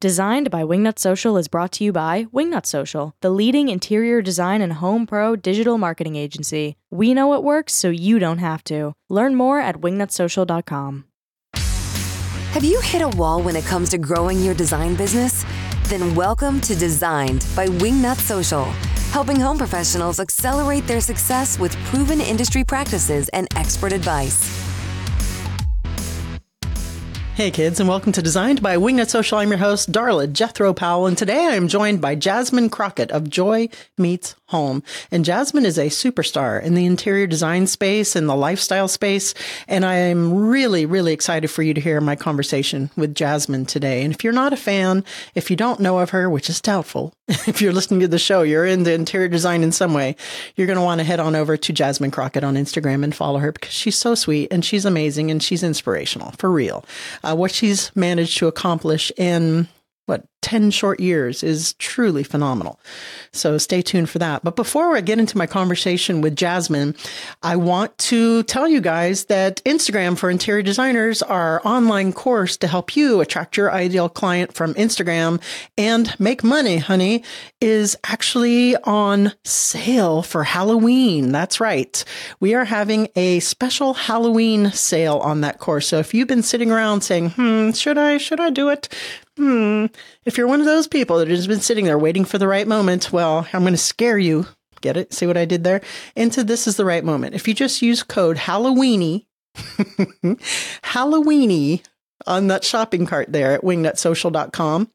Designed by Wingnut Social is brought to you by Wingnut Social, the leading interior design and home pro digital marketing agency. We know it works so you don't have to. Learn more at wingnutsocial.com. Have you hit a wall when it comes to growing your design business? Then welcome to Designed by Wingnut Social, helping home professionals accelerate their success with proven industry practices and expert advice. Hey kids, and welcome to Designed by Wingnut Social. I'm your host, Darla Jethro Powell, and today I am joined by Jasmine Crockett of Joy Meets Home. And Jasmine is a superstar in the interior design space and the lifestyle space. And I am really, really excited for you to hear my conversation with Jasmine today. And if you're not a fan, if you don't know of her, which is doubtful, if you're listening to the show, you're in the interior design in some way, you're going to want to head on over to Jasmine Crockett on Instagram and follow her because she's so sweet and she's amazing and she's inspirational for real. Uh, what she's managed to accomplish in what 10 short years is truly phenomenal. So stay tuned for that. But before I get into my conversation with Jasmine, I want to tell you guys that Instagram for interior designers, our online course to help you attract your ideal client from Instagram and make money, honey, is actually on sale for Halloween. That's right. We are having a special Halloween sale on that course. So if you've been sitting around saying, hmm, should I, should I do it? Hmm. If you're one of those people that has been sitting there waiting for the right moment, well, I'm going to scare you. Get it? See what I did there? Into this is the right moment. If you just use code Halloweenie, Halloweenie on that shopping cart there at wingnutsocial.com,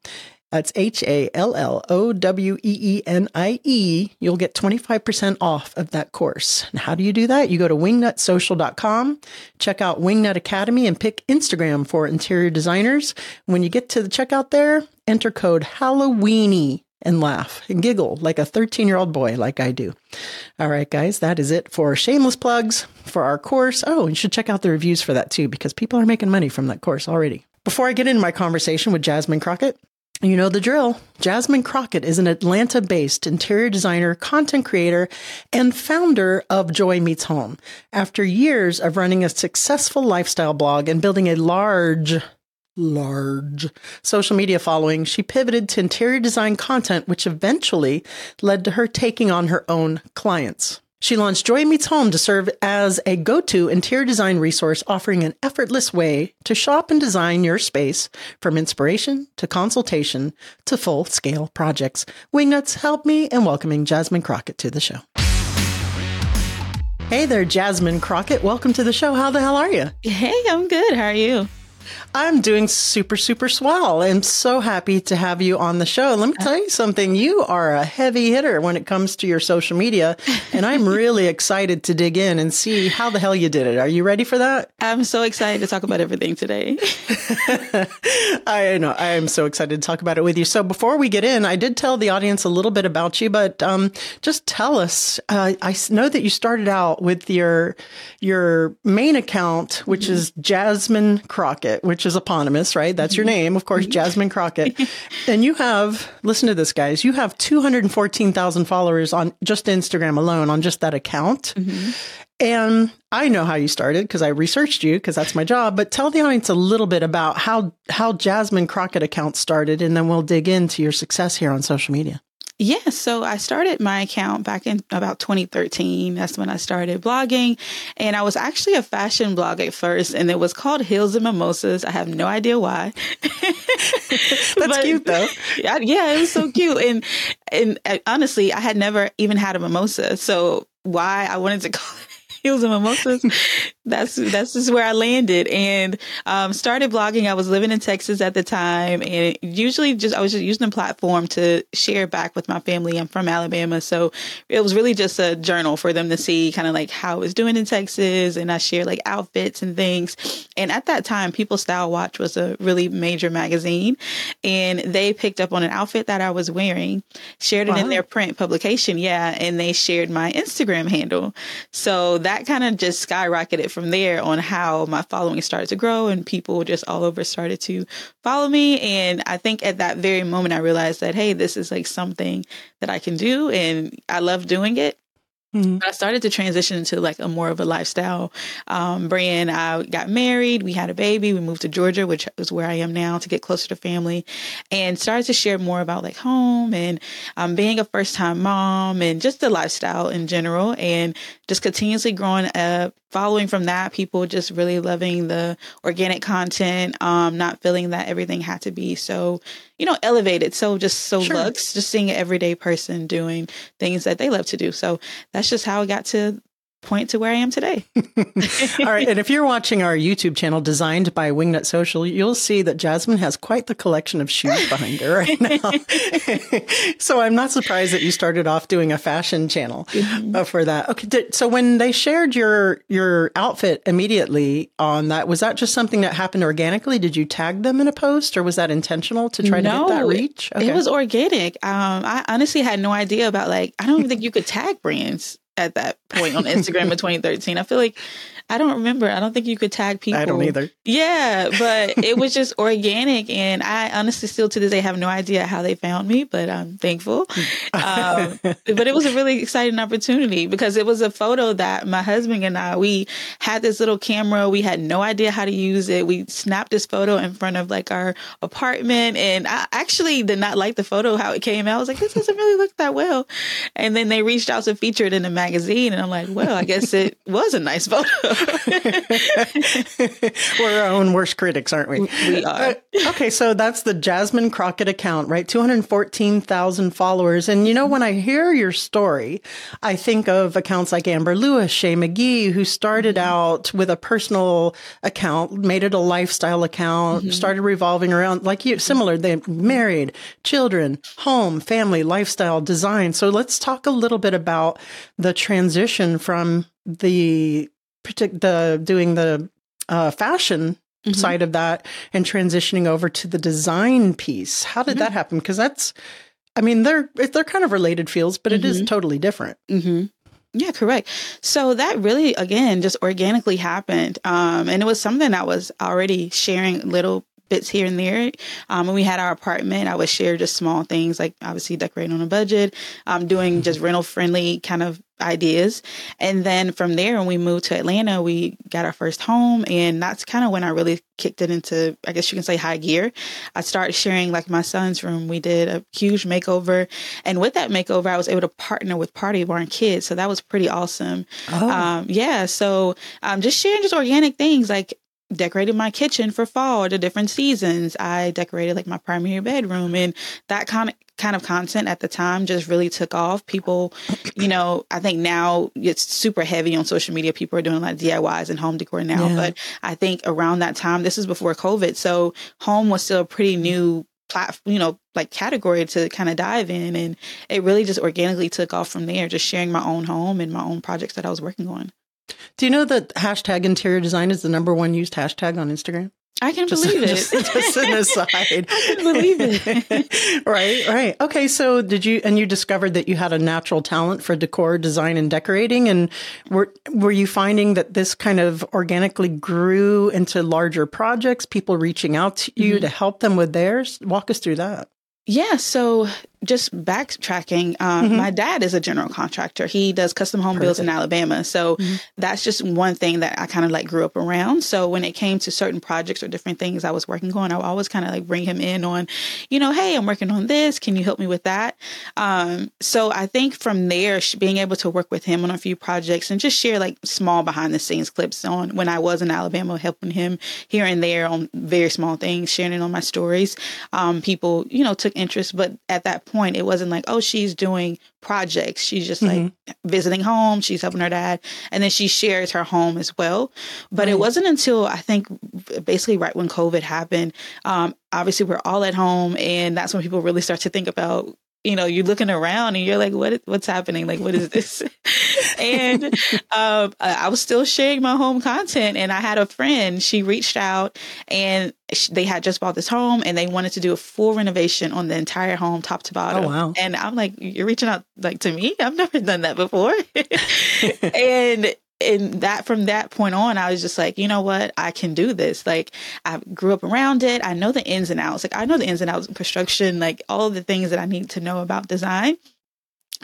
that's H A L L O W E E N I E. You'll get 25% off of that course. And how do you do that? You go to wingnutsocial.com, check out Wingnut Academy, and pick Instagram for interior designers. When you get to the checkout there, enter code Halloweenie and laugh and giggle like a 13 year old boy, like I do. All right, guys, that is it for shameless plugs for our course. Oh, you should check out the reviews for that too, because people are making money from that course already. Before I get into my conversation with Jasmine Crockett, you know the drill. Jasmine Crockett is an Atlanta based interior designer, content creator, and founder of Joy Meets Home. After years of running a successful lifestyle blog and building a large, large social media following, she pivoted to interior design content, which eventually led to her taking on her own clients. She launched Joy Meets Home to serve as a go to interior design resource, offering an effortless way to shop and design your space from inspiration to consultation to full scale projects. Wingnuts, help me in welcoming Jasmine Crockett to the show. Hey there, Jasmine Crockett. Welcome to the show. How the hell are you? Hey, I'm good. How are you? I'm doing super, super swell. I'm so happy to have you on the show. Let me tell you something. You are a heavy hitter when it comes to your social media. And I'm really excited to dig in and see how the hell you did it. Are you ready for that? I'm so excited to talk about everything today. I know. I am so excited to talk about it with you. So before we get in, I did tell the audience a little bit about you, but um, just tell us. Uh, I know that you started out with your your main account, which mm-hmm. is Jasmine Crockett, which is eponymous, right? That's your mm-hmm. name, of course, mm-hmm. Jasmine Crockett. and you have, listen to this, guys, you have 214,000 followers on just Instagram alone on just that account. Mm-hmm. And I know how you started because I researched you because that's my job. But tell the audience a little bit about how how Jasmine Crockett account started, and then we'll dig into your success here on social media. Yeah, so I started my account back in about 2013. That's when I started blogging. And I was actually a fashion blog at first, and it was called Heels and Mimosas. I have no idea why. That's but, cute, though. Yeah, yeah, it was so cute. And, and uh, honestly, I had never even had a mimosa. So why I wanted to call it Heels and Mimosas that's that's just where I landed and um, started blogging. I was living in Texas at the time, and usually just I was just using the platform to share back with my family. I'm from Alabama, so it was really just a journal for them to see kind of like how I was doing in Texas, and I share like outfits and things. And at that time, People Style Watch was a really major magazine, and they picked up on an outfit that I was wearing, shared it wow. in their print publication, yeah, and they shared my Instagram handle. So that kind of just skyrocketed from there on how my following started to grow and people just all over started to follow me. And I think at that very moment, I realized that, hey, this is like something that I can do and I love doing it. Mm-hmm. I started to transition into like a more of a lifestyle um, brand. I got married, we had a baby, we moved to Georgia, which is where I am now to get closer to family, and started to share more about like home and um, being a first time mom and just the lifestyle in general, and just continuously growing up. Following from that, people just really loving the organic content, um, not feeling that everything had to be so, you know, elevated. So just so sure. looks, just seeing an everyday person doing things that they love to do. So that's just how I got to point to where I am today. All right. And if you're watching our YouTube channel designed by Wingnut Social, you'll see that Jasmine has quite the collection of shoes behind her right now. so I'm not surprised that you started off doing a fashion channel mm-hmm. for that. Okay. So when they shared your, your outfit immediately on that, was that just something that happened organically? Did you tag them in a post or was that intentional to try no, to get that reach? Okay. It was organic. Um, I honestly had no idea about like, I don't even think you could tag brands at that point on Instagram in 2013. I feel like I don't remember. I don't think you could tag people. I don't either. Yeah, but it was just organic, and I honestly still to this day have no idea how they found me, but I'm thankful. Um, but it was a really exciting opportunity because it was a photo that my husband and I we had this little camera. We had no idea how to use it. We snapped this photo in front of like our apartment, and I actually did not like the photo how it came out. I was like, this doesn't really look that well. And then they reached out to feature it in the magazine, and I'm like, well, I guess it was a nice photo. We're our own worst critics, aren't we? We are. Uh, okay, so that's the Jasmine Crockett account, right? 214,000 followers. And you know, when I hear your story, I think of accounts like Amber Lewis, Shea McGee, who started mm-hmm. out with a personal account, made it a lifestyle account, mm-hmm. started revolving around like you, similar. They married, children, home, family, lifestyle, design. So let's talk a little bit about the transition from the the doing the uh, fashion mm-hmm. side of that and transitioning over to the design piece. How did mm-hmm. that happen? Because that's, I mean, they're they're kind of related fields, but mm-hmm. it is mm-hmm. totally different. Mm-hmm. Yeah, correct. So that really, again, just organically happened, um, and it was something I was already sharing little bits here and there. Um, when we had our apartment, I would share just small things like obviously decorating on a budget, um, doing mm-hmm. just rental friendly kind of ideas. And then from there, when we moved to Atlanta, we got our first home. And that's kind of when I really kicked it into, I guess you can say, high gear. I started sharing like my son's room. We did a huge makeover. And with that makeover, I was able to partner with Pottery Barn Kids. So that was pretty awesome. Oh. Um, yeah. So um, just sharing just organic things like decorated my kitchen for fall to different seasons. I decorated like my primary bedroom and that kind of kind of content at the time just really took off. People, you know, I think now it's super heavy on social media. People are doing like DIYs and home decor now, yeah. but I think around that time, this is before COVID, so home was still a pretty new platform, you know, like category to kind of dive in and it really just organically took off from there, just sharing my own home and my own projects that I was working on. Do you know that hashtag interior design is the number one used hashtag on Instagram? I can just, believe it. Just, just an aside. I can believe it. right, right. Okay, so did you and you discovered that you had a natural talent for decor, design, and decorating, and were were you finding that this kind of organically grew into larger projects? People reaching out to you mm-hmm. to help them with theirs. Walk us through that. Yeah, so just backtracking, um, mm-hmm. my dad is a general contractor. He does custom home Perfect. builds in Alabama. So mm-hmm. that's just one thing that I kind of like grew up around. So when it came to certain projects or different things I was working on, I would always kind of like bring him in on, you know, hey, I'm working on this. Can you help me with that? Um, so I think from there, being able to work with him on a few projects and just share like small behind the scenes clips on when I was in Alabama, helping him here and there on very small things, sharing it on my stories. Um, people, you know, took interest, but at that point, it wasn't like, oh, she's doing projects. She's just mm-hmm. like visiting home. She's helping her dad. And then she shares her home as well. But right. it wasn't until I think basically right when COVID happened, um, obviously we're all at home. And that's when people really start to think about you know, you're looking around and you're like, what, what's happening? Like, what is this? and um, I was still sharing my home content. And I had a friend, she reached out and they had just bought this home and they wanted to do a full renovation on the entire home, top to bottom. Oh, wow. And I'm like, you're reaching out like to me? I've never done that before. and and that from that point on, I was just like, you know what, I can do this. Like I grew up around it. I know the ins and outs. Like I know the ins and outs of construction, like all the things that I need to know about design.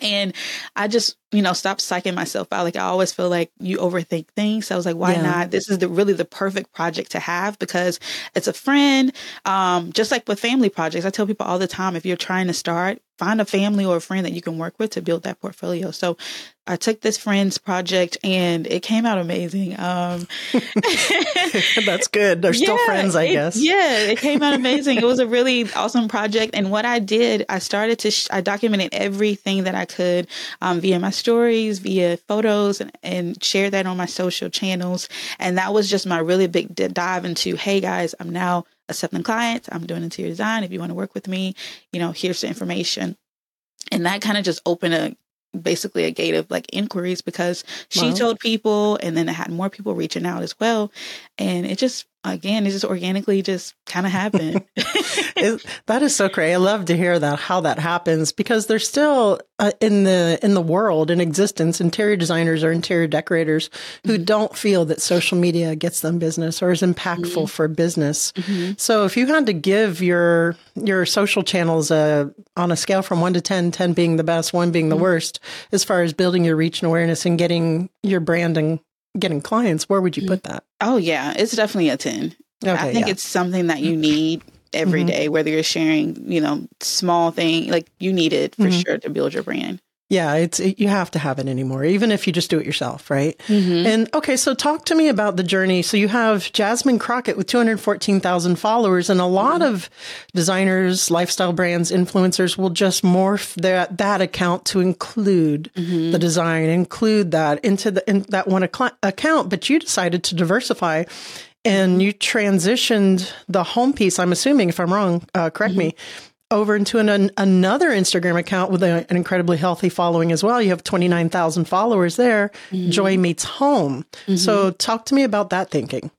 And I just, you know, stopped psyching myself out. Like I always feel like you overthink things. So I was like, why yeah. not? This is the really the perfect project to have because it's a friend. Um, just like with family projects, I tell people all the time, if you're trying to start, find a family or a friend that you can work with to build that portfolio. So I took this friend's project and it came out amazing. Um, That's good. They're still friends, I it, guess. Yeah, it came out amazing. it was a really awesome project. And what I did, I started to, sh- I documented everything that I could um, via my stories, via photos, and, and shared that on my social channels. And that was just my really big dive into, hey guys, I'm now accepting clients. I'm doing interior design. If you want to work with me, you know, here's the information. And that kind of just opened a basically a gate of like inquiries because she wow. told people and then I had more people reaching out as well. And it just again, it just organically just kind of happened. it, that is so great. I love to hear that how that happens because there's still uh, in the in the world in existence interior designers or interior decorators who mm-hmm. don't feel that social media gets them business or is impactful mm-hmm. for business. Mm-hmm. So if you had to give your your social channels a on a scale from 1 to 10, 10 being the best, 1 being the mm-hmm. worst as far as building your reach and awareness and getting your branding getting clients, where would you put that? Oh yeah, it's definitely a 10. Okay, I think yeah. it's something that you need every mm-hmm. day, whether you're sharing, you know, small thing, like you need it for mm-hmm. sure to build your brand. Yeah, it's it, you have to have it anymore, even if you just do it yourself, right? Mm-hmm. And okay, so talk to me about the journey. So you have Jasmine Crockett with 214,000 followers, and a lot mm-hmm. of designers, lifestyle brands, influencers will just morph that that account to include mm-hmm. the design, include that into the in that one ac- account. But you decided to diversify and you transitioned the home piece. I'm assuming, if I'm wrong, uh, correct mm-hmm. me over into an, an, another Instagram account with a, an incredibly healthy following as well. You have 29,000 followers there. Mm-hmm. Joy Meets Home. Mm-hmm. So talk to me about that thinking.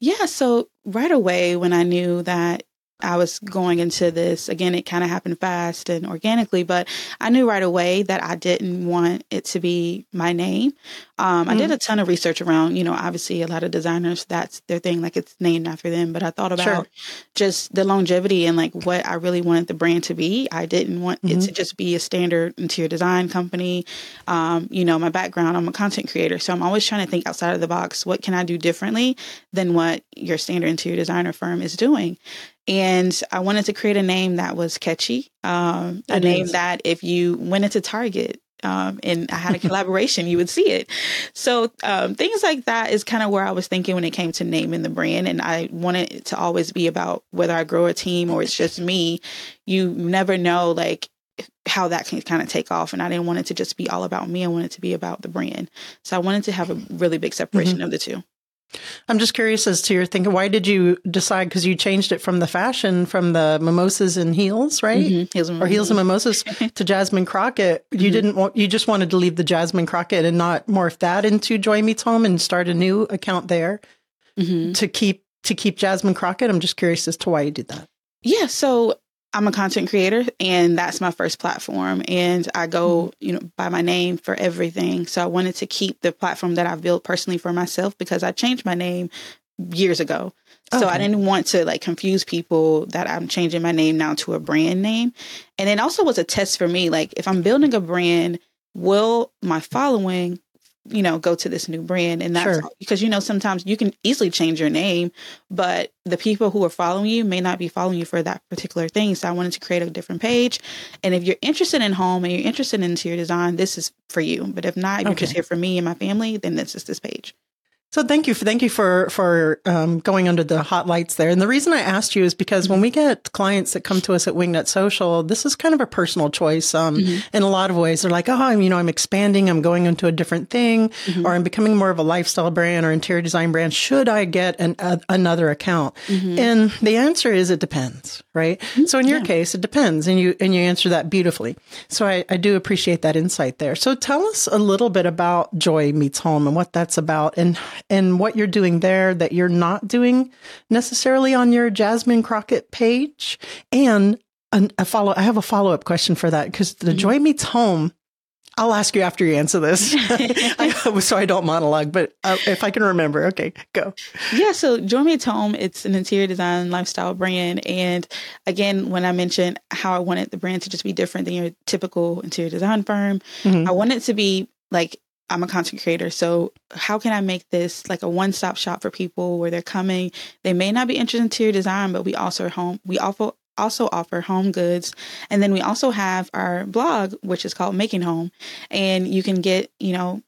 Yeah. So right away, when I knew that I was going into this. Again, it kind of happened fast and organically, but I knew right away that I didn't want it to be my name. Um, mm I did mm. a ton of research around, you know, obviously a lot of designers, that's their thing, like it's named after them. But I thought about sure. just the longevity and like what I really wanted the brand to be. I didn't want mm-hmm. it to just be a standard interior design company. Um, you know, my background, I'm a content creator. So I'm always trying to think outside of the box. What can I do differently than what your standard interior designer firm is doing? and I wanted to create a name that was catchy, um, a name is. that if you went into Target um, and I had a collaboration, you would see it. So um, things like that is kind of where I was thinking when it came to naming the brand, and I wanted it to always be about whether I grow a team or it's just me. You never know, like how that can kind of take off. And I didn't want it to just be all about me. I wanted it to be about the brand. So I wanted to have a really big separation mm-hmm. of the two. I'm just curious as to your thinking. Why did you decide? Because you changed it from the fashion, from the mimosas and heels, right? Mm-hmm. Heels and or heels and mimosas to Jasmine Crockett. You mm-hmm. didn't want. You just wanted to leave the Jasmine Crockett and not morph that into Joy Meets Home and start a new account there mm-hmm. to keep to keep Jasmine Crockett. I'm just curious as to why you did that. Yeah. So I'm a content creator and that's my first platform and I go, mm-hmm. you know, by my name for everything. So I wanted to keep the platform that I've built personally for myself because I changed my name years ago. So okay. I didn't want to like confuse people that I'm changing my name now to a brand name. And it also was a test for me like if I'm building a brand, will my following you know, go to this new brand. And that's sure. because, you know, sometimes you can easily change your name, but the people who are following you may not be following you for that particular thing. So I wanted to create a different page. And if you're interested in home and you're interested in interior design, this is for you. But if not, if okay. you're just here for me and my family, then this is this page. So thank you for thank you for for um, going under the hot lights there. And the reason I asked you is because when we get clients that come to us at Wingnut Social, this is kind of a personal choice. Um, mm-hmm. In a lot of ways, they're like, oh, I'm you know I'm expanding, I'm going into a different thing, mm-hmm. or I'm becoming more of a lifestyle brand or interior design brand. Should I get an, a, another account? Mm-hmm. And the answer is it depends, right? Mm-hmm. So in your yeah. case, it depends, and you and you answer that beautifully. So I, I do appreciate that insight there. So tell us a little bit about Joy Meets Home and what that's about, and and what you're doing there that you're not doing necessarily on your Jasmine Crockett page. And a follow, I have a follow up question for that because the mm-hmm. Joy Meets Home I'll ask you after you answer this, I, so I don't monologue. But uh, if I can remember, okay, go. Yeah. So Joy Meets Home, it's an interior design lifestyle brand, and again, when I mentioned how I wanted the brand to just be different than your typical interior design firm, mm-hmm. I want it to be like I'm a content creator. So how can I make this like a one-stop shop for people where they're coming? They may not be interested in interior design, but we also home we also also offer home goods. And then we also have our blog, which is called Making Home. And you can get, you know,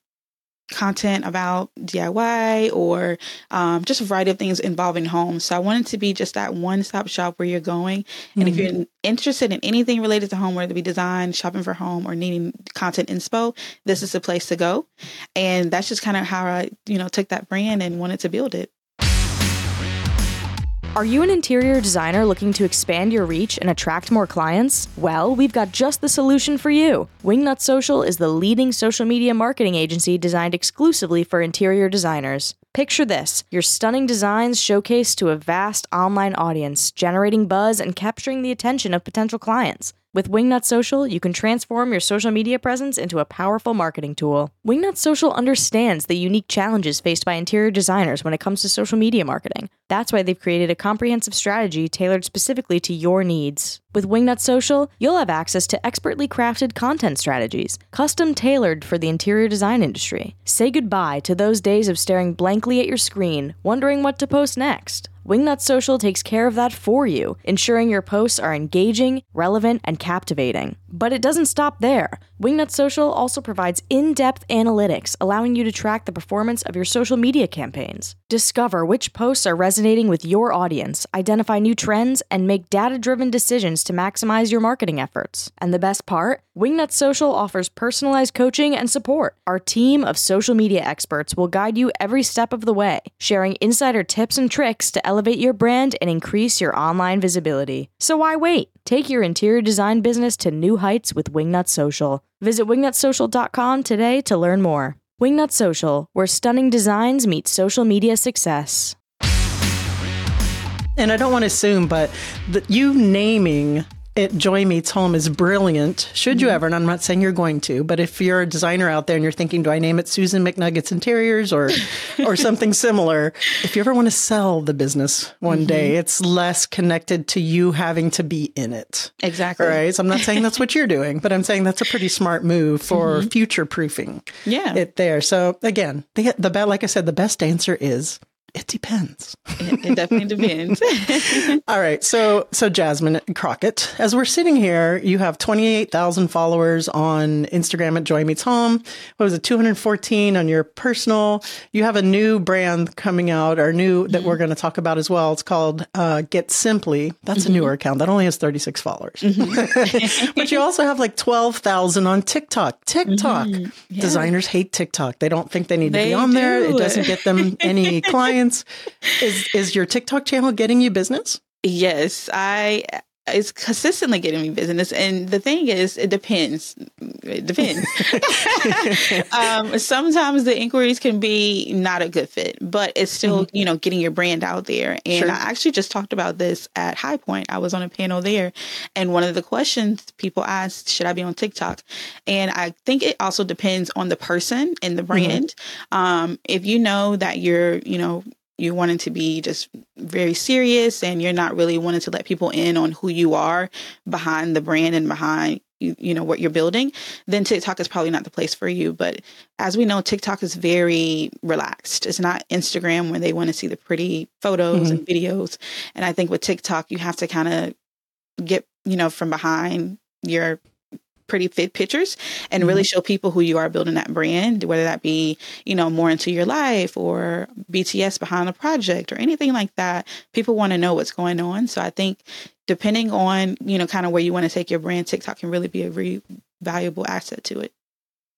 content about DIY or um, just a variety of things involving home. So I wanted to be just that one stop shop where you're going. And mm-hmm. if you're interested in anything related to home, whether it be design, shopping for home, or needing content inspo, this is the place to go. And that's just kind of how I, you know, took that brand and wanted to build it. Are you an interior designer looking to expand your reach and attract more clients? Well, we've got just the solution for you. Wingnut Social is the leading social media marketing agency designed exclusively for interior designers. Picture this your stunning designs showcased to a vast online audience, generating buzz and capturing the attention of potential clients. With Wingnut Social, you can transform your social media presence into a powerful marketing tool. Wingnut Social understands the unique challenges faced by interior designers when it comes to social media marketing. That's why they've created a comprehensive strategy tailored specifically to your needs. With Wingnut Social, you'll have access to expertly crafted content strategies, custom tailored for the interior design industry. Say goodbye to those days of staring blankly at your screen, wondering what to post next. Wingnut Social takes care of that for you, ensuring your posts are engaging, relevant, and captivating. But it doesn't stop there. Wingnut Social also provides in depth analytics, allowing you to track the performance of your social media campaigns. Discover which posts are resonating with your audience, identify new trends, and make data driven decisions to maximize your marketing efforts. And the best part? Wingnut Social offers personalized coaching and support. Our team of social media experts will guide you every step of the way, sharing insider tips and tricks to elevate your brand and increase your online visibility. So why wait? Take your interior design business to new heights with Wingnut Social. Visit wingnutsocial.com today to learn more. Wingnut Social, where stunning designs meet social media success. And I don't want to assume, but the, you naming it Joy Meets Home is brilliant. Should you mm-hmm. ever, and I'm not saying you're going to, but if you're a designer out there and you're thinking, do I name it Susan McNuggets Interiors or or something similar? If you ever want to sell the business one mm-hmm. day, it's less connected to you having to be in it. Exactly. Right. So I'm not saying that's what you're doing, but I'm saying that's a pretty smart move for mm-hmm. future proofing. Yeah. It there. So again, the the like I said, the best answer is it depends. It, it definitely depends. All right. So, so Jasmine Crockett, as we're sitting here, you have 28,000 followers on Instagram at Joy Meets Home. What was it? 214 on your personal. You have a new brand coming out or new that we're going to talk about as well. It's called uh, Get smply. That's mm-hmm. a newer account that only has 36 followers. Mm-hmm. but you also have like 12,000 on TikTok. TikTok. Mm-hmm. Yeah. Designers hate TikTok. They don't think they need they to be on do. there. It doesn't get them any clients Is is your TikTok channel getting you business? Yes, I it's consistently getting me business. And the thing is, it depends. It depends. um, sometimes the inquiries can be not a good fit, but it's still, mm-hmm. you know, getting your brand out there. And sure. I actually just talked about this at High Point. I was on a panel there, and one of the questions people asked, should I be on TikTok? And I think it also depends on the person and the mm-hmm. brand. Mm-hmm. Um, if you know that you're, you know, you wanting to be just very serious and you're not really wanting to let people in on who you are behind the brand and behind you, you know what you're building then tiktok is probably not the place for you. But as we know tiktok is very relaxed. It's not instagram where they want to see the pretty photos mm-hmm. and videos. And i think with tiktok you have to kind of get you know from behind your pretty fit pictures and mm-hmm. really show people who you are building that brand, whether that be, you know, more into your life or BTS behind a project or anything like that. People want to know what's going on. So I think depending on, you know, kind of where you want to take your brand, TikTok can really be a very valuable asset to it.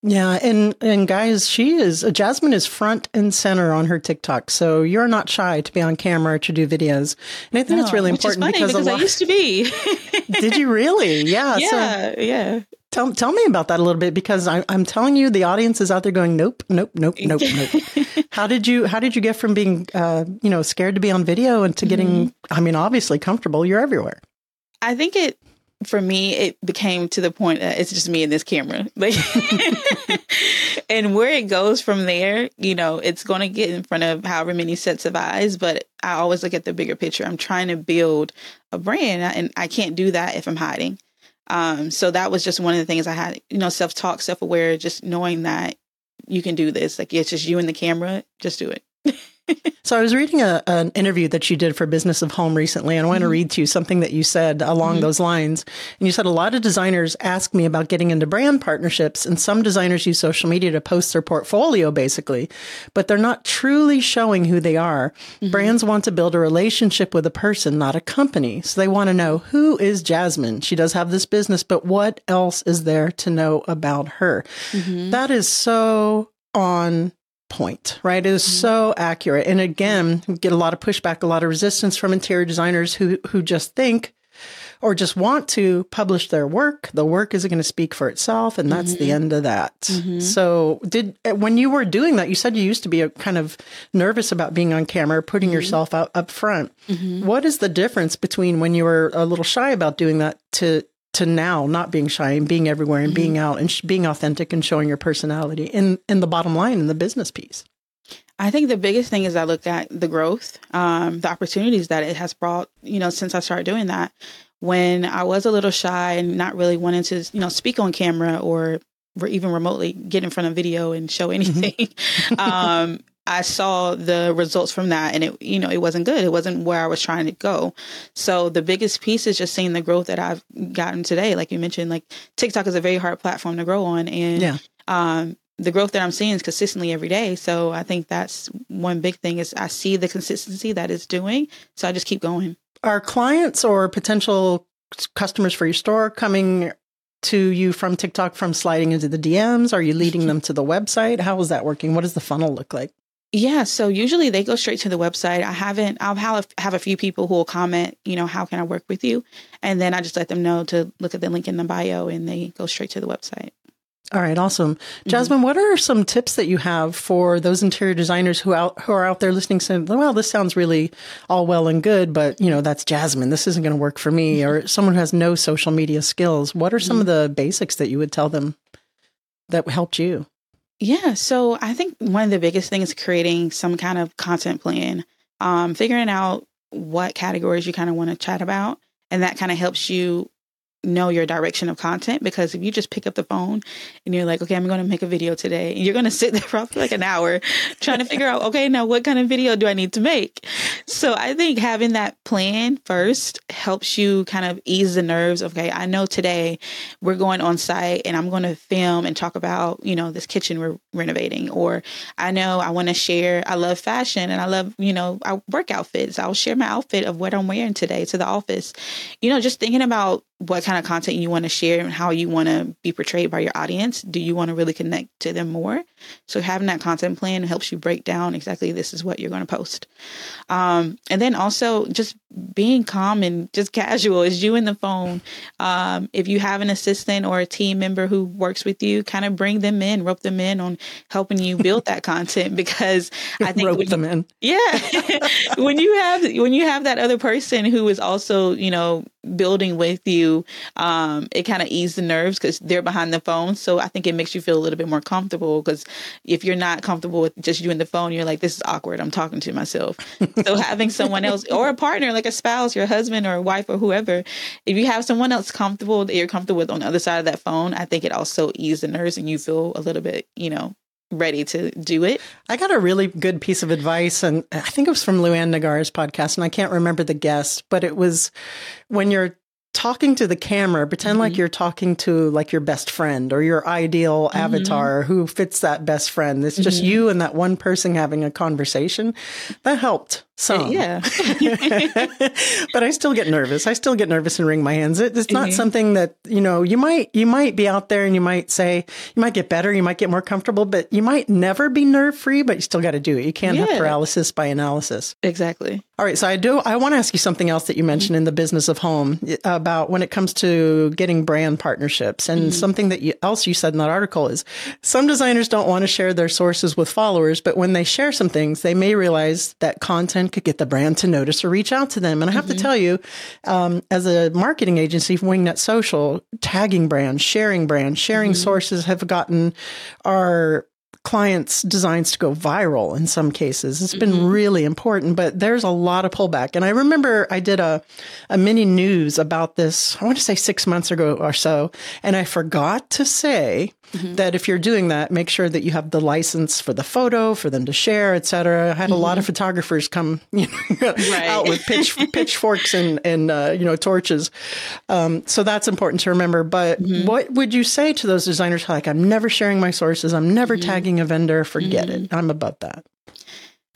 Yeah, and and guys, she is Jasmine is front and center on her TikTok, so you're not shy to be on camera to do videos, and I think no, that's really important because, because lot, I used to be. did you really? Yeah, yeah, so, yeah. Tell, tell me about that a little bit because I, I'm telling you, the audience is out there going, nope, nope, nope, nope, nope. how did you how did you get from being uh, you know scared to be on video and to getting, mm-hmm. I mean, obviously comfortable? You're everywhere. I think it for me, it became to the point that it's just me and this camera. Like, and where it goes from there, you know, it's going to get in front of however many sets of eyes. But I always look at the bigger picture. I'm trying to build a brand, and I can't do that if I'm hiding. Um, so that was just one of the things I had, you know, self talk, self aware, just knowing that you can do this. Like it's just you and the camera, just do it. so I was reading a, an interview that you did for Business of Home recently, and I want mm-hmm. to read to you something that you said along mm-hmm. those lines. And you said a lot of designers ask me about getting into brand partnerships, and some designers use social media to post their portfolio, basically, but they're not truly showing who they are. Mm-hmm. Brands want to build a relationship with a person, not a company. So they want to know who is Jasmine. She does have this business, but what else is there to know about her? Mm-hmm. That is so on point, right? It is mm-hmm. so accurate. And again, we get a lot of pushback, a lot of resistance from interior designers who who just think or just want to publish their work. The work is going to speak for itself, and that's mm-hmm. the end of that. Mm-hmm. So, did when you were doing that, you said you used to be a kind of nervous about being on camera, putting mm-hmm. yourself out up front. Mm-hmm. What is the difference between when you were a little shy about doing that to to now not being shy and being everywhere and mm-hmm. being out and sh- being authentic and showing your personality in in the bottom line in the business piece I think the biggest thing is I look at the growth, um, the opportunities that it has brought, you know, since I started doing that. When I was a little shy and not really wanting to, you know, speak on camera or even remotely get in front of video and show mm-hmm. anything, um, I saw the results from that and it you know it wasn't good. It wasn't where I was trying to go. So the biggest piece is just seeing the growth that I've gotten today. Like you mentioned, like TikTok is a very hard platform to grow on and yeah. um the growth that I'm seeing is consistently every day. So I think that's one big thing is I see the consistency that it's doing. So I just keep going. Are clients or potential customers for your store coming to you from TikTok from sliding into the DMs? Are you leading them to the website? How is that working? What does the funnel look like? Yeah, so usually they go straight to the website. I haven't. I'll have have a few people who will comment. You know, how can I work with you? And then I just let them know to look at the link in the bio, and they go straight to the website. All right, awesome, mm-hmm. Jasmine. Mm-hmm. What are some tips that you have for those interior designers who out who are out there listening, saying, "Well, this sounds really all well and good, but you know, that's Jasmine. This isn't going to work for me." Mm-hmm. Or someone who has no social media skills. What are some mm-hmm. of the basics that you would tell them that helped you? Yeah. So I think one of the biggest things is creating some kind of content plan, um, figuring out what categories you kind of want to chat about. And that kind of helps you know your direction of content because if you just pick up the phone and you're like, okay, I'm going to make a video today, and you're going to sit there for like an hour trying to figure out, okay, now what kind of video do I need to make? So I think having that plan first helps you kind of ease the nerves. Okay, I know today we're going on site and I'm going to film and talk about, you know, this kitchen we're renovating, or I know I want to share, I love fashion and I love, you know, I work outfits. I'll share my outfit of what I'm wearing today to the office. You know, just thinking about what kind of content you want to share and how you want to be portrayed by your audience. Do you want to really connect to them more? So having that content plan helps you break down exactly this is what you're going to post. Um, and then also just being calm and just casual is you in the phone. Um, if you have an assistant or a team member who works with you, kind of bring them in, rope them in on helping you build that content because I think rope them in. Yeah, when you have when you have that other person who is also you know building with you, um, it kind of eases the nerves because they're behind the phone. So I think it makes you feel a little bit more comfortable because if you're not comfortable with just you and the phone, you're like, this is awkward. I'm talking to myself. so having someone else or a partner, like a spouse, your husband or wife or whoever, if you have someone else comfortable that you're comfortable with on the other side of that phone, I think it also eases the nerves and you feel a little bit, you know, ready to do it. I got a really good piece of advice, and I think it was from Luann Nigara's podcast, and I can't remember the guest, but it was when you're talking to the camera, pretend mm-hmm. like you're talking to like your best friend or your ideal mm-hmm. avatar who fits that best friend. It's just mm-hmm. you and that one person having a conversation. That helped some. Yeah. but I still get nervous. I still get nervous and wring my hands. It, it's not mm-hmm. something that, you know, you might you might be out there and you might say you might get better, you might get more comfortable, but you might never be nerve free, but you still got to do it. You can't yeah. have paralysis by analysis. Exactly. All right. So I do, I want to ask you something else that you mentioned in the business of home about when it comes to getting brand partnerships. And mm-hmm. something that you, else you said in that article is some designers don't want to share their sources with followers, but when they share some things, they may realize that content could get the brand to notice or reach out to them. And I have mm-hmm. to tell you, um, as a marketing agency, Wingnut Social, tagging brands, sharing brands, sharing mm-hmm. sources have gotten our clients' designs to go viral in some cases. It's been mm-hmm. really important, but there's a lot of pullback. And I remember I did a, a mini news about this, I want to say six months ago or so, and I forgot to say mm-hmm. that if you're doing that, make sure that you have the license for the photo, for them to share, etc. I had mm-hmm. a lot of mm-hmm. photographers come you know, right. out with pitch, pitchforks and, and uh, you know, torches. Um, so that's important to remember. But mm-hmm. what would you say to those designers like, I'm never sharing my sources, I'm never mm-hmm. tagging a vendor, forget it. Mm-hmm. I'm above that.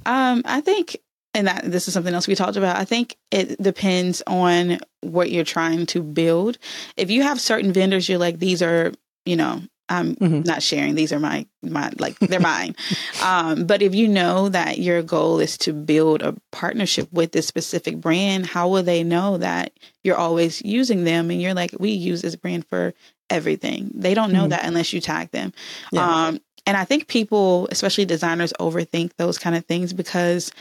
Um, I think and that this is something else we talked about. I think it depends on what you're trying to build. If you have certain vendors, you're like, these are, you know, I'm mm-hmm. not sharing. These are my my like they're mine. Um, but if you know that your goal is to build a partnership with this specific brand, how will they know that you're always using them and you're like, we use this brand for everything. They don't know mm-hmm. that unless you tag them. Yeah. Um, and I think people, especially designers, overthink those kind of things because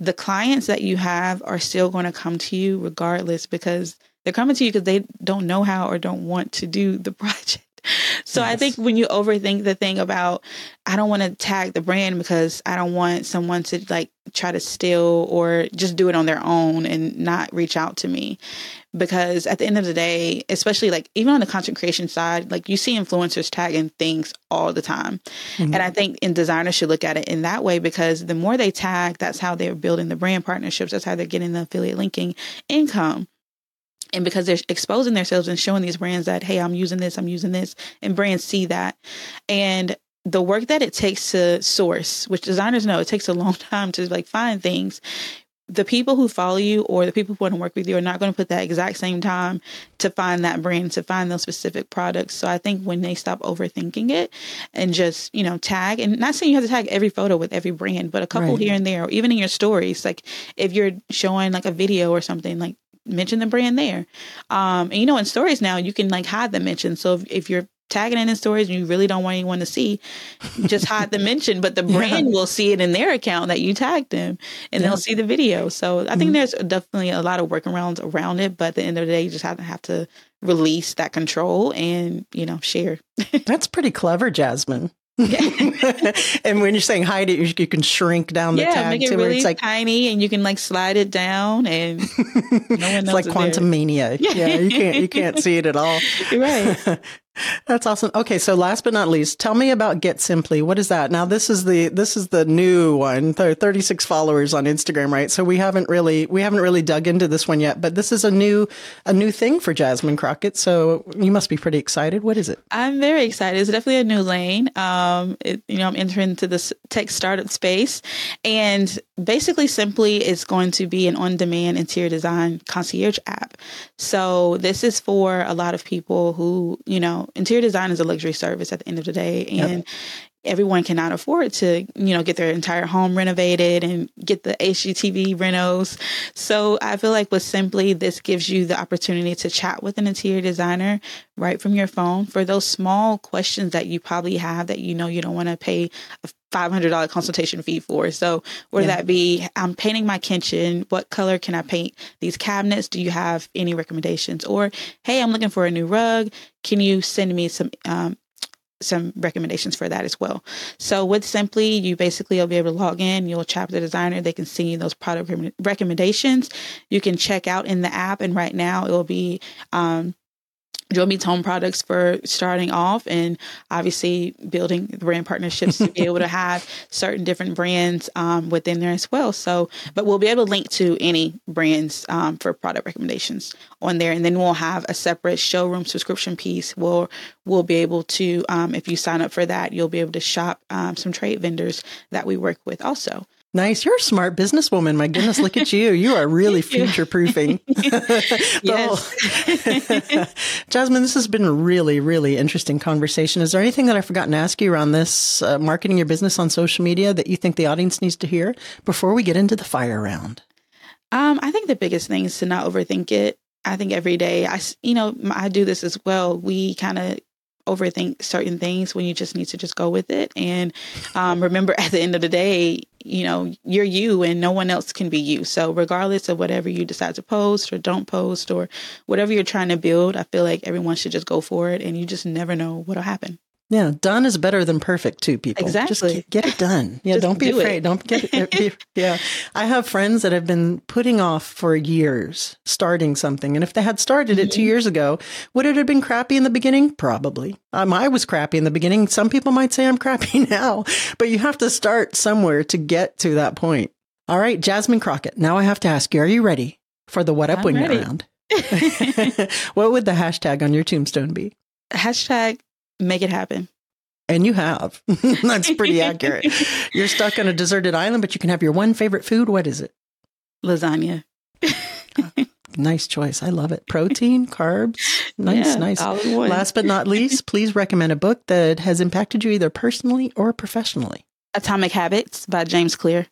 the clients that you have are still going to come to you regardless because they're coming to you because they don't know how or don't want to do the project. So yes. I think when you overthink the thing about I don't want to tag the brand because I don't want someone to like try to steal or just do it on their own and not reach out to me. Because at the end of the day, especially like even on the content creation side, like you see influencers tagging things all the time. Mm-hmm. And I think in designers should look at it in that way because the more they tag, that's how they're building the brand partnerships, that's how they're getting the affiliate linking income and because they're exposing themselves and showing these brands that hey i'm using this i'm using this and brands see that. And the work that it takes to source which designers know it takes a long time to like find things. The people who follow you or the people who want to work with you are not going to put that exact same time to find that brand to find those specific products. So i think when they stop overthinking it and just you know tag and not saying you have to tag every photo with every brand but a couple right. here and there or even in your stories like if you're showing like a video or something like mention the brand there. Um, and you know, in stories now, you can like hide the mention. So if, if you're tagging it in stories and you really don't want anyone to see, just hide the mention, but the brand yeah. will see it in their account that you tagged them and yeah. they'll see the video. So I think mm-hmm. there's definitely a lot of workarounds around it, but at the end of the day, you just have to have to release that control and, you know, share. That's pretty clever, Jasmine. and when you're saying hide it, you, can shrink down the yeah, tag make it to really where it's like tiny, and you can like slide it down, and no one knows it's like Quantumania. Yeah. yeah, you can't you can't see it at all. You're right. That's awesome. Okay, so last but not least, tell me about Get smply. What is that? Now this is the this is the new one. There are 36 followers on Instagram, right? So we haven't really we haven't really dug into this one yet, but this is a new a new thing for Jasmine Crockett. So you must be pretty excited. What is it? I'm very excited. It's definitely a new lane. Um, it, you know, I'm entering into this tech startup space, and basically, simply, it's going to be an on-demand interior design concierge app. So this is for a lot of people who you know interior design is a luxury service at the end of the day. And yep. everyone cannot afford to, you know, get their entire home renovated and get the HGTV renos. So I feel like with smply, this gives you the opportunity to chat with an interior designer right from your phone for those small questions that you probably have that you know you don't want to pay a $500 consultation fee for. So, whether yeah. that be I'm painting my kitchen, what color can I paint these cabinets? Do you have any recommendations? Or, hey, I'm looking for a new rug. Can you send me some um, some recommendations for that as well. So with smply, you basically will be able to log in, you'll chat with the designer, they can see those product recommendations. You can check out in the app, and right now it will be um, Joy Meets Home products for starting off and obviously building brand partnerships to be able to have certain different brands um, within there as well. So, but we'll be able to link to any brands um, for product recommendations on there. And then we'll have a separate showroom subscription piece where we'll be able to, um, if you sign up for that, you'll be able to shop um, some trade vendors that we work with also. Nice. You're a smart businesswoman. My goodness, look at you. You are really future proofing. Jasmine, this has been a really, really interesting conversation. Is there anything that I forgot to ask you around this uh, marketing your business on social media that you think the audience needs to hear before we get into the fire round? Um, I think the biggest thing is to not overthink it. I think every day, I, you know, I do this as well. We kind of overthink certain things when you just need to just go with it. And um, remember, at the end of the day, you know, you're you and no one else can be you. So, regardless of whatever you decide to post or don't post or whatever you're trying to build, I feel like everyone should just go for it and you just never know what'll happen. Yeah, done is better than perfect too, people. Exactly. Just get it done. Yeah, don't be do afraid. it. Don't get it. yeah. I have friends that have been putting off for years starting something. And if they had started it Mm-hmm. two years ago, would it have been crappy in the beginning? Probably. Um, I was crappy in the beginning. Some people might say I'm crappy now, but you have to start somewhere to get to that point. All right, Jasmine Crockett. Now I have to ask you, are you ready for the What Up I'm Wing ready. round? what would the hashtag on your tombstone be? Hashtag make it happen. And you have. That's pretty accurate. You're stuck on a deserted island, but you can have your one favorite food. What is it? Lasagna. Nice choice. I love it. Protein, carbs. Nice, Yeah, nice. all in one. Last but not least, please recommend a book that has impacted you either personally or professionally. Atomic Habits by James Clear.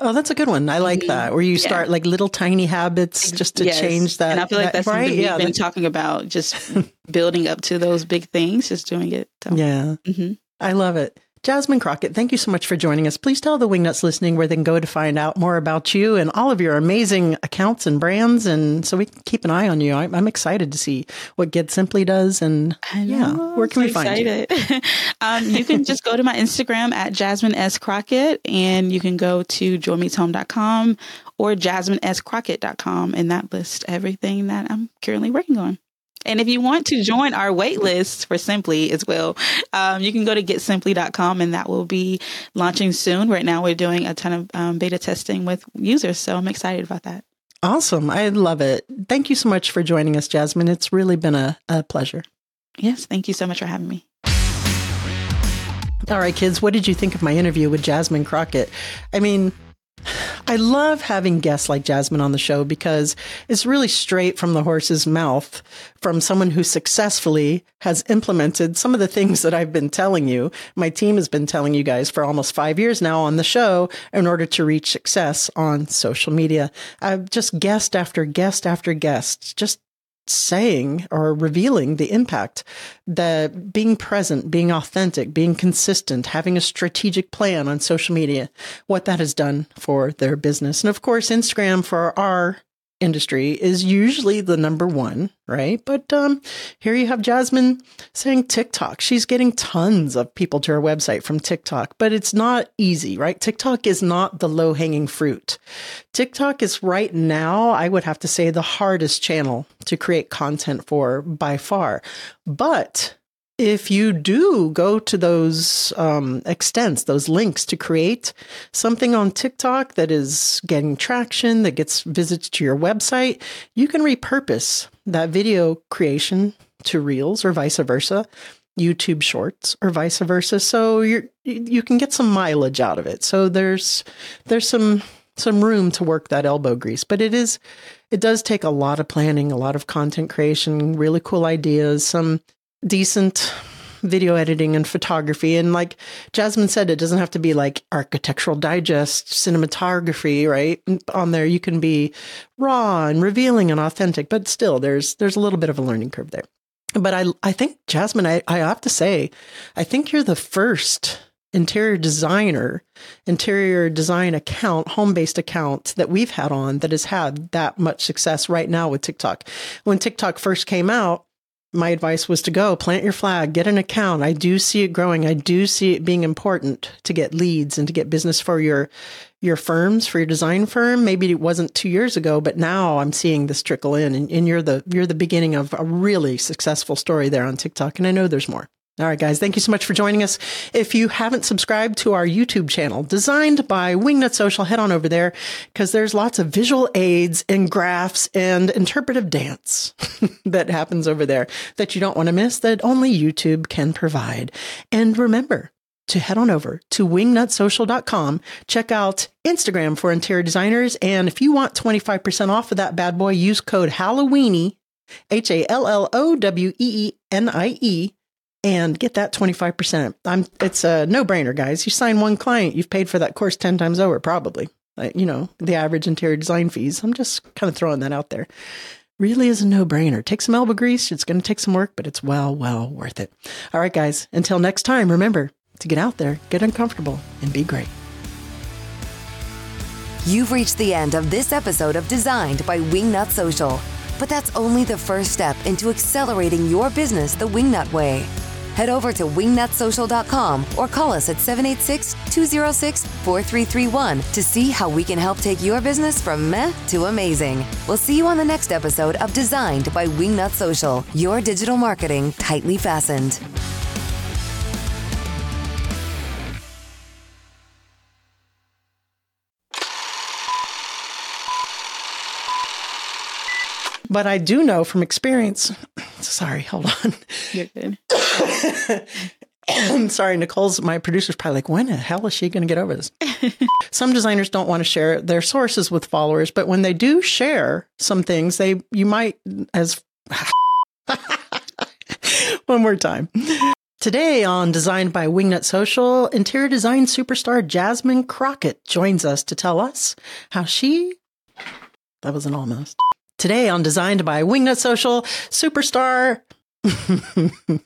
Oh, that's a good one. I like Mhm. that. Where you Yeah. start like little tiny habits just to Yes. change that. And I feel like that- that's right. something we've Yeah. been that- talking about, just building up to those big things, just doing it. So, yeah. mhm. I love it. Jasmine Crockett, thank you so much for joining us. Please tell the Wingnuts listening where they can go to find out more about you and all of your amazing accounts and brands. And so we can keep an eye on you. I'm, I'm excited to see what Get smply does. And yeah, where can I'm we find you? excited. um, you can just go to my Instagram at Jasmine S. Crockett and you can go to joymeetshome.com or jasminescrockett.com and that lists everything that I'm currently working on. And if you want to join our wait list for smply as well, um, you can go to getsmply.com and that will be launching soon. Right now, we're doing a ton of um, beta testing with users. So I'm excited about that. Awesome. I love it. Thank you so much for joining us, Jasmine. It's really been a, a pleasure. Yes. Thank you so much for having me. All right, kids, what did you think of my interview with Jasmine Crockett? I mean, I love having guests like Jasmine on the show because it's really straight from the horse's mouth from someone who successfully has implemented some of the things that I've been telling you. My team has been telling you guys for almost five years now on the show in order to reach success on social media. I've just guest after guest after guest, just saying or revealing the impact that being present, being authentic, being consistent, having a strategic plan on social media, what that has done for their business. And of course, Instagram for our industry is usually the number one, right? But um, here you have Jasmine saying TikTok. She's getting tons of people to her website from TikTok, but it's not easy, right? TikTok is not the low hanging fruit. TikTok is right now, I would have to say, the hardest channel to create content for by far. But if you do go to those um, extents, those links to create something on TikTok that is getting traction, that gets visits to your website, you can repurpose that video creation to Reels or vice versa. YouTube Shorts or vice versa, so you're you can get some mileage out of it. So there's there's some some room to work that elbow grease, but it is it does take a lot of planning, a lot of content creation, really cool ideas, some decent video editing and photography. And like Jasmine said, it doesn't have to be like architectural digest, cinematography, right? On there, you can be raw and revealing and authentic, but still there's there's a little bit of a learning curve there. But I I think Jasmine, I, I have to say, I think you're the first interior designer, interior design account, home based account that we've had on that has had that much success right now with TikTok. When TikTok first came out, my advice was to go plant your flag, get an account. I do see it growing. I do see it being important to get leads and to get business for your your firms, for your design firm. Maybe it wasn't two years ago, but now I'm seeing this trickle in and, and you're the you're the beginning of a really successful story there on TikTok. And I know there's more. All right, guys, thank you so much for joining us. If you haven't subscribed to our YouTube channel, designed by Wingnut Social, head on over there because there's lots of visual aids and graphs and interpretive dance that happens over there that you don't want to miss, that only YouTube can provide. And remember, to head on over to wingnutsocial.com. Check out Instagram for interior designers. And if you want 25% off of that bad boy, use code Halloweenie, H A L L O W E E N I E, and get that 25%. I'm, it's a no brainer, guys. You sign one client, you've paid for that course 10 times over, probably. uh, you know, the average interior design fees. I'm just kind of throwing that out there. Really is a no brainer. Take some elbow grease. It's going to take some work, but it's well, well worth it. All right, guys. Until next time, remember to get out there, get uncomfortable, and be great. You've reached the end of this episode of Designed by Wingnut Social. But that's only the first step into accelerating your business the Wingnut way. Head over to wingnutsocial.com or call us at 786 206 4331 to see how we can help take your business from meh to amazing. We'll see you on the next episode of Designed by Wingnut Social, your digital marketing tightly fastened. But I do know from experience. Sorry, hold on. You're good. I'm sorry, Nicole's my producer's probably like, when the hell is she going to get over this? some designers don't want to share their sources with followers, but when they do share some things, they you might as one more time. Today on Designed by Wingnut Social, interior design superstar Jasmine Crockett joins us to tell us how she that was an almost. Today on Designed by Wingnut Social, superstar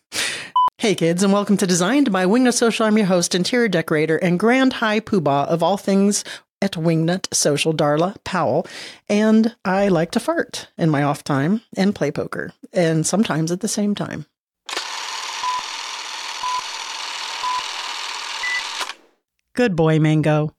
Hey kids, and welcome to Designed by Wingnut Social. I'm your host, interior decorator, and grand high poobah of all things at Wingnut Social, Darla Powell. And I like to fart in my off time and play poker, and sometimes at the same time. Good boy, Mango.